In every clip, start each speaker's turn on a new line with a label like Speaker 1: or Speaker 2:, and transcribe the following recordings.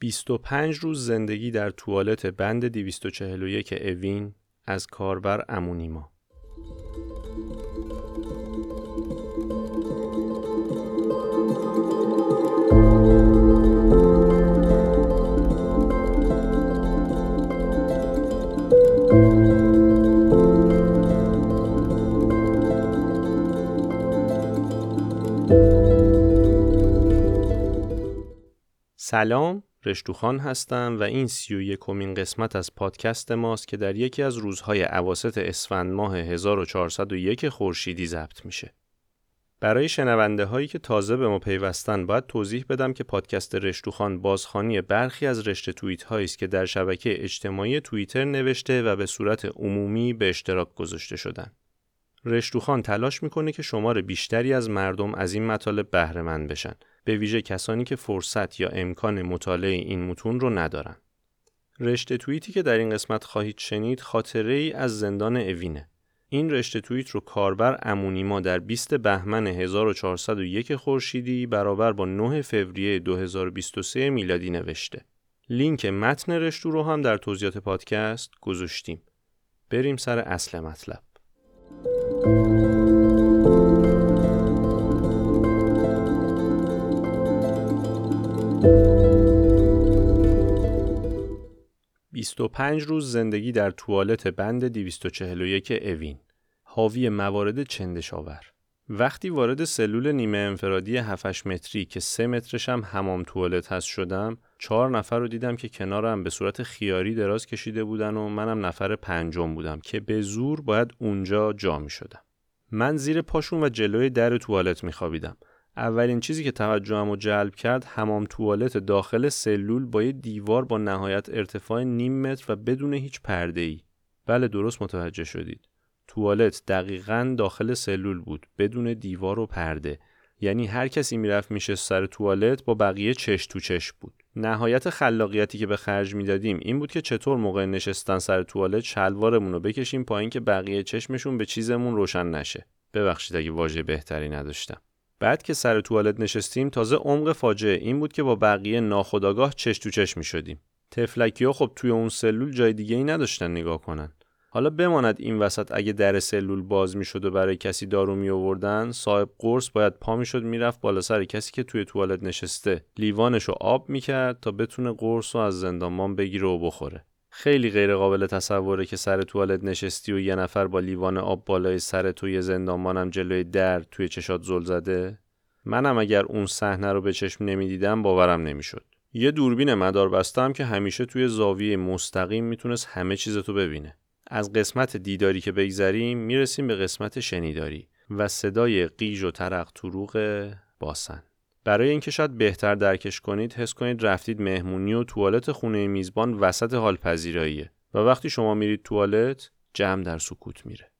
Speaker 1: 25 روز زندگی در توالت بند 241 اوین از کاربر امونیما. سلام رشتوخان هستم و این سی و یکمین قسمت از پادکست ماست که در یکی از روزهای عواست اسفند ماه 1401 خورشیدی ضبط میشه. برای شنونده هایی که تازه به ما پیوستن باید توضیح بدم که پادکست رشتوخان بازخانی برخی از رشته توییت هایی است که در شبکه اجتماعی توییتر نوشته و به صورت عمومی به اشتراک گذاشته شدن. رشتوخان تلاش می‌کنه که شمار بیشتری از مردم از این مطالب بهره مند بشن به ویژه کسانی که فرصت یا امکان مطالعه این متون رو ندارن. رشته توییتی که در این قسمت خواهید شنید خاطره ای از زندان اوینه. این رشته توییت رو کاربر امونیما در 20 بهمن 1401 خورشیدی برابر با 9 فوریه 2023 میلادی نوشته. لینک متن رشتو رو هم در توضیحات پادکست گذاشتیم. بریم سر اصل مطلب. 25 روز زندگی در توالت بند 241 اوین حاوی موارد چندشاور وقتی وارد سلول نیمه انفرادی 7 متری که 3 مترش هم حمام توالت هست شدم چهار نفر رو دیدم که کنارم به صورت خیاری دراز کشیده بودن و منم نفر پنجم بودم که به زور باید اونجا جا می شدم. من زیر پاشون و جلوی در توالت می خوابیدم. اولین چیزی که توجهم رو جلب کرد حمام توالت داخل سلول با یه دیوار با نهایت ارتفاع نیم متر و بدون هیچ پرده ای. بله درست متوجه شدید. توالت دقیقا داخل سلول بود بدون دیوار و پرده. یعنی هر کسی می‌رفت میشه سر توالت با بقیه چش تو چش بود. نهایت خلاقیتی که به خرج می‌دادیم این بود که چطور موقع نشستن سر توالت شلوارمون رو بکشیم پایین که بقیه چشمشون به چیزمون روشن نشه. ببخشید اگه واژه بهتری نداشتم. بعد که سر توالت نشستیم تازه عمق فاجعه این بود که با بقیه ناخداگاه چش تو چش می شدیم. تفلکی ها خب توی اون سلول جای دیگه ای نداشتن نگاه کنن. حالا بماند این وسط اگه در سلول باز می شد و برای کسی دارو می آوردن صاحب قرص باید پا می شد می‌رفت بالا سر کسی که توی توالت نشسته لیوانش رو آب می کرد تا بتونه قرص رو از زندانبان بگیره و بخوره خیلی غیر قابل تصوره که سر توالت نشستی و یه نفر با لیوان آب بالای سر توی زندانبانم جلوی در توی چشات زل زده؟ منم اگر اون صحنه رو به چشم نمی‌دیدم باورم نمی‌شد. یه دوربین مدار بستم که همیشه توی زاویه مستقیم می‌تونست همه چیز تو ببینه. از قسمت دیداری که بگذریم می‌رسیم به قسمت شنیداری و صدای قیج و ترق طروق باسن. برای اینکه شاید بهتر درکش کنید حس کنید رفتید مهمونی و توالت خونه میزبان وسط حال پذیراییه و وقتی شما میرید توالت جمع در سکوت میره.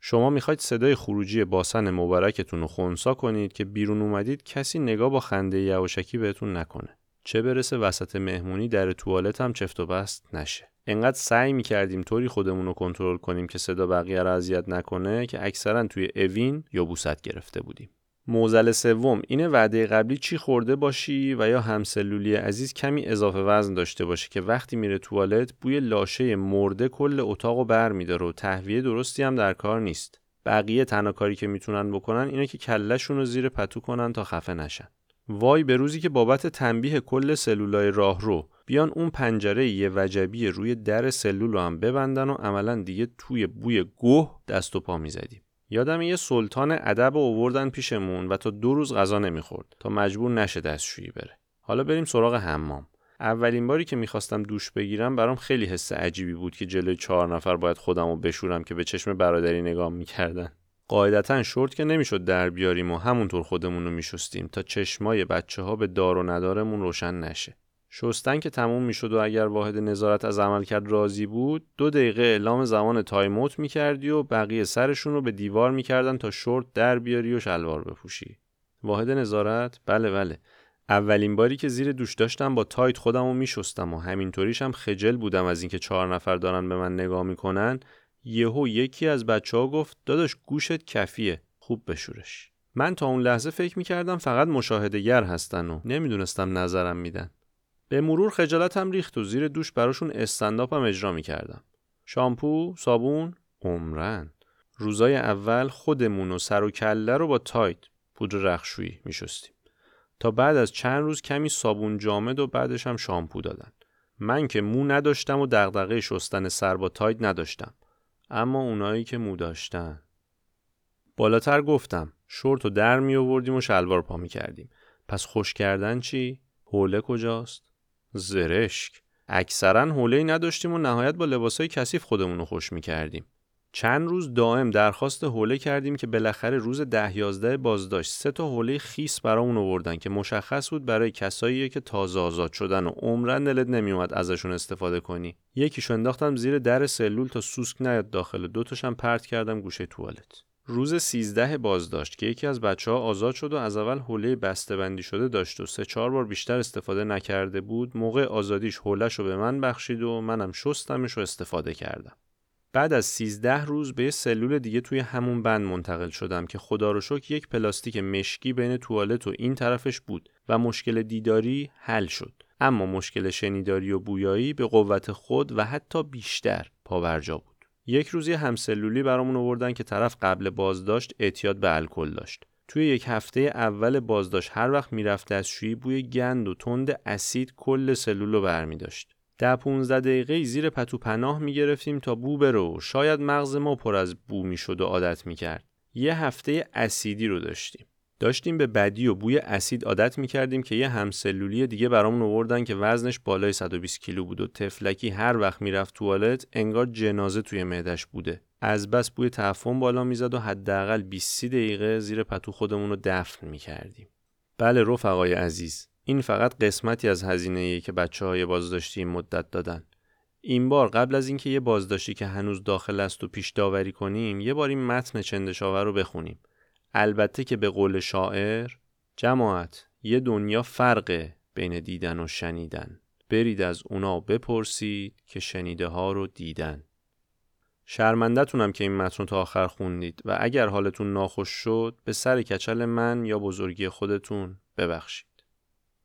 Speaker 1: شما می‌خواید صدای خروجی باسن مبارکتون رو خونسا کنید که بیرون اومدید کسی نگاه با خنده یواشکی بهتون نکنه. چه برسه وسط مهمونی در توالت هم چفت و بست نشه. انقدر سعی می‌کردیم طوری خودمون رو کنترل کنیم که صدا بقیه را اذیت نکنه که اکثرا توی اوین یا بوست گرفته بودیم. موزل سوم این وعده قبلی چی خورده باشی و یا همسلولی عزیز کمی اضافه وزن داشته باشه که وقتی میره توالت بوی لاشه مرده کل اتاق و بر میداره و تهویه درستی هم در کار نیست. بقیه تنها کاری که می‌تونن بکنن اینه که کلشون رو زیر پتو کنن تا خفه نشن. وای به روزی که بابت تنبیه کل سلولای راهرو بیان اون پنجره یه وجبی روی در سلول رو هم ببندن و عملا دیگه توی بوی گوه دست و پا می‌زدیم. یادم یه سلطان ادب اووردن پیشمون و تا دو روز غذا نمی‌خورد تا مجبور نشه دستشویی بره. حالا بریم سراغ حمام. اولین باری که می‌خواستم دوش بگیرم برام خیلی حس عجیبی بود که جلوی چهار نفر باید خودم رو بشورم که به چشم برادری نگاه می‌کردن. قاعدتا شورت که نمی‌شد در بیاریم و همونطور خودمون رو میشستیم تا چشمای بچه ها به دار و ندارمون روشن نشه. شستن که تموم می‌شد و اگر واحد نظارت از عملکرد راضی بود دو دقیقه اعلام زمان timeout می‌کردی و بقیه سرشون رو به دیوار می‌کردن تا شورت در بیاری و شلوار بپوشی. واحد نظارت؟ بله بله. اولین باری که زیر دوش داشتم با تاید خودم رو میشستم و همینطوریش هم خجل بودم از اینکه چهار نفر دارن به من نگاه می‌کنن. یهو یکی از بچه ها گفت داداش گوشت کفیه. خوب بشورش. من تا اون لحظه فکر می‌کردم فقط مشاهدگر هستن و نمی‌دونستم نظرم میدن. به مرور خجالتم ریخت و زیر دوش براشون استنداپم اجرا می‌کردم. شامپو، صابون، عمرن. روزای اول خودمون و سر و کله رو با تایت پودر رخشویی میشستیم. تا بعد از چند روز کمی صابون جامد و بعدش هم شامپو دادن. من که مو نداشتم و دغدغه شستن سر با تایت نداشتم. اما اونایی که مو داشتن بالاتر گفتم شورت و در می آوردیم و شلوار پا می کردیم. پس خوش کردن چی؟ حوله کجاست؟ زرشک. اکثرا حوله نداشتیم و نهایت با لباسای کثیف خودمون رو خوش می کردیم. چند روز دائم درخواست حوله کردیم که بالاخره روز ده یازده بازداشت سه تا حوله خیس برامون آوردن که مشخص بود برای کسایی که تازه آزاد شدن و عمرن دلت نمیومد ازشون استفاده کنی یکیشو انداختم زیر در سلول تا سوسک نیاد داخل دوتاشم پرت کردم گوشه توالت روز سیزده بازداشت که یکی از بچه ها آزاد شد و از اول حوله بسته بندی شده داشت و سه چهار بار بیشتر استفاده نکرده بود موقع آزادیش حولش رو به من بخشید و منم شستمش و استفاده کردم. بعد از 13 روز به سلول دیگه توی همون بند منتقل شدم که خدا رو شکر یک پلاستیک مشکی بین توالت و این طرفش بود و مشکل دیداری حل شد. اما مشکل شنیداری و بویایی به قوت خود و حتی بیشتر پاورجا بود. یک روزی همسلولی برامون آوردن که طرف قبل بازداشت اعتیاد به الکل داشت توی یک هفته اول بازداشت هر وقت می‌رفته از شویی بوی گند و تند اسید کل سلول رو برمی داشت ده 15 دقیقه زیر پتو پناه می گرفتیم تا بو برو شاید مغز ما پر از بو می شد و عادت می کرد. یه هفته اسیدی رو داشتیم. داشتیم به بدی و بوی اسید عادت می کردیم که یه همسلولی دیگه برامون آوردن که وزنش بالای 120 کیلو بود و تفلکی هر وقت می‌رفت توالت انگار جنازه توی معدش بوده. از بس بوی تعفن بالا می‌زد و حداقل 20 دقیقه زیر پتو خودمون رو دفن می کردیم. بله رفقای عزیز این فقط قسمتی از هزینه که بچه های بازداشتی این مدت دادن. این بار قبل از اینکه یه بازداشتی که هنوز داخل است و پیش داوری کنیم یه بار این متن چندشاور رو بخونیم. البته که به قول شاعر جماعت یه دنیا فرقه بین دیدن و شنیدن. برید از اونا بپرسید که شنیده ها رو دیدن. شرمندتونم که این متن تا آخر خوندید و اگر حالتون ناخوش شد به سر کچل من یا بزرگی خودتون ببخشید.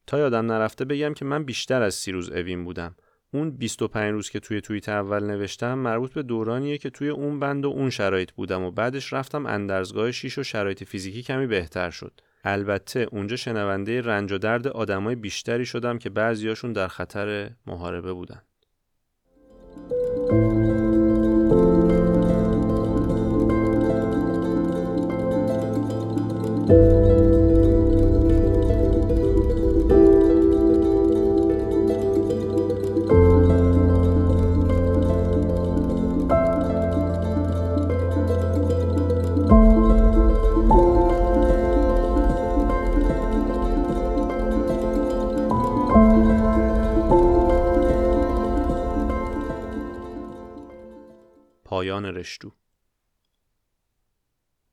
Speaker 1: تا یادم نرفته بگم که من بیشتر از سی روز اوین بودم اون 25 روز که توی توییت اول نوشتم مربوط به دورانیه که توی اون بند و اون شرایط بودم و بعدش رفتم اندرزگاه شیش و شرایط فیزیکی کمی بهتر شد. البته اونجا شنونده رنج و درد آدمای بیشتری شدم که بعضیاشون در خطر محاربه بودن. پایان رشتو.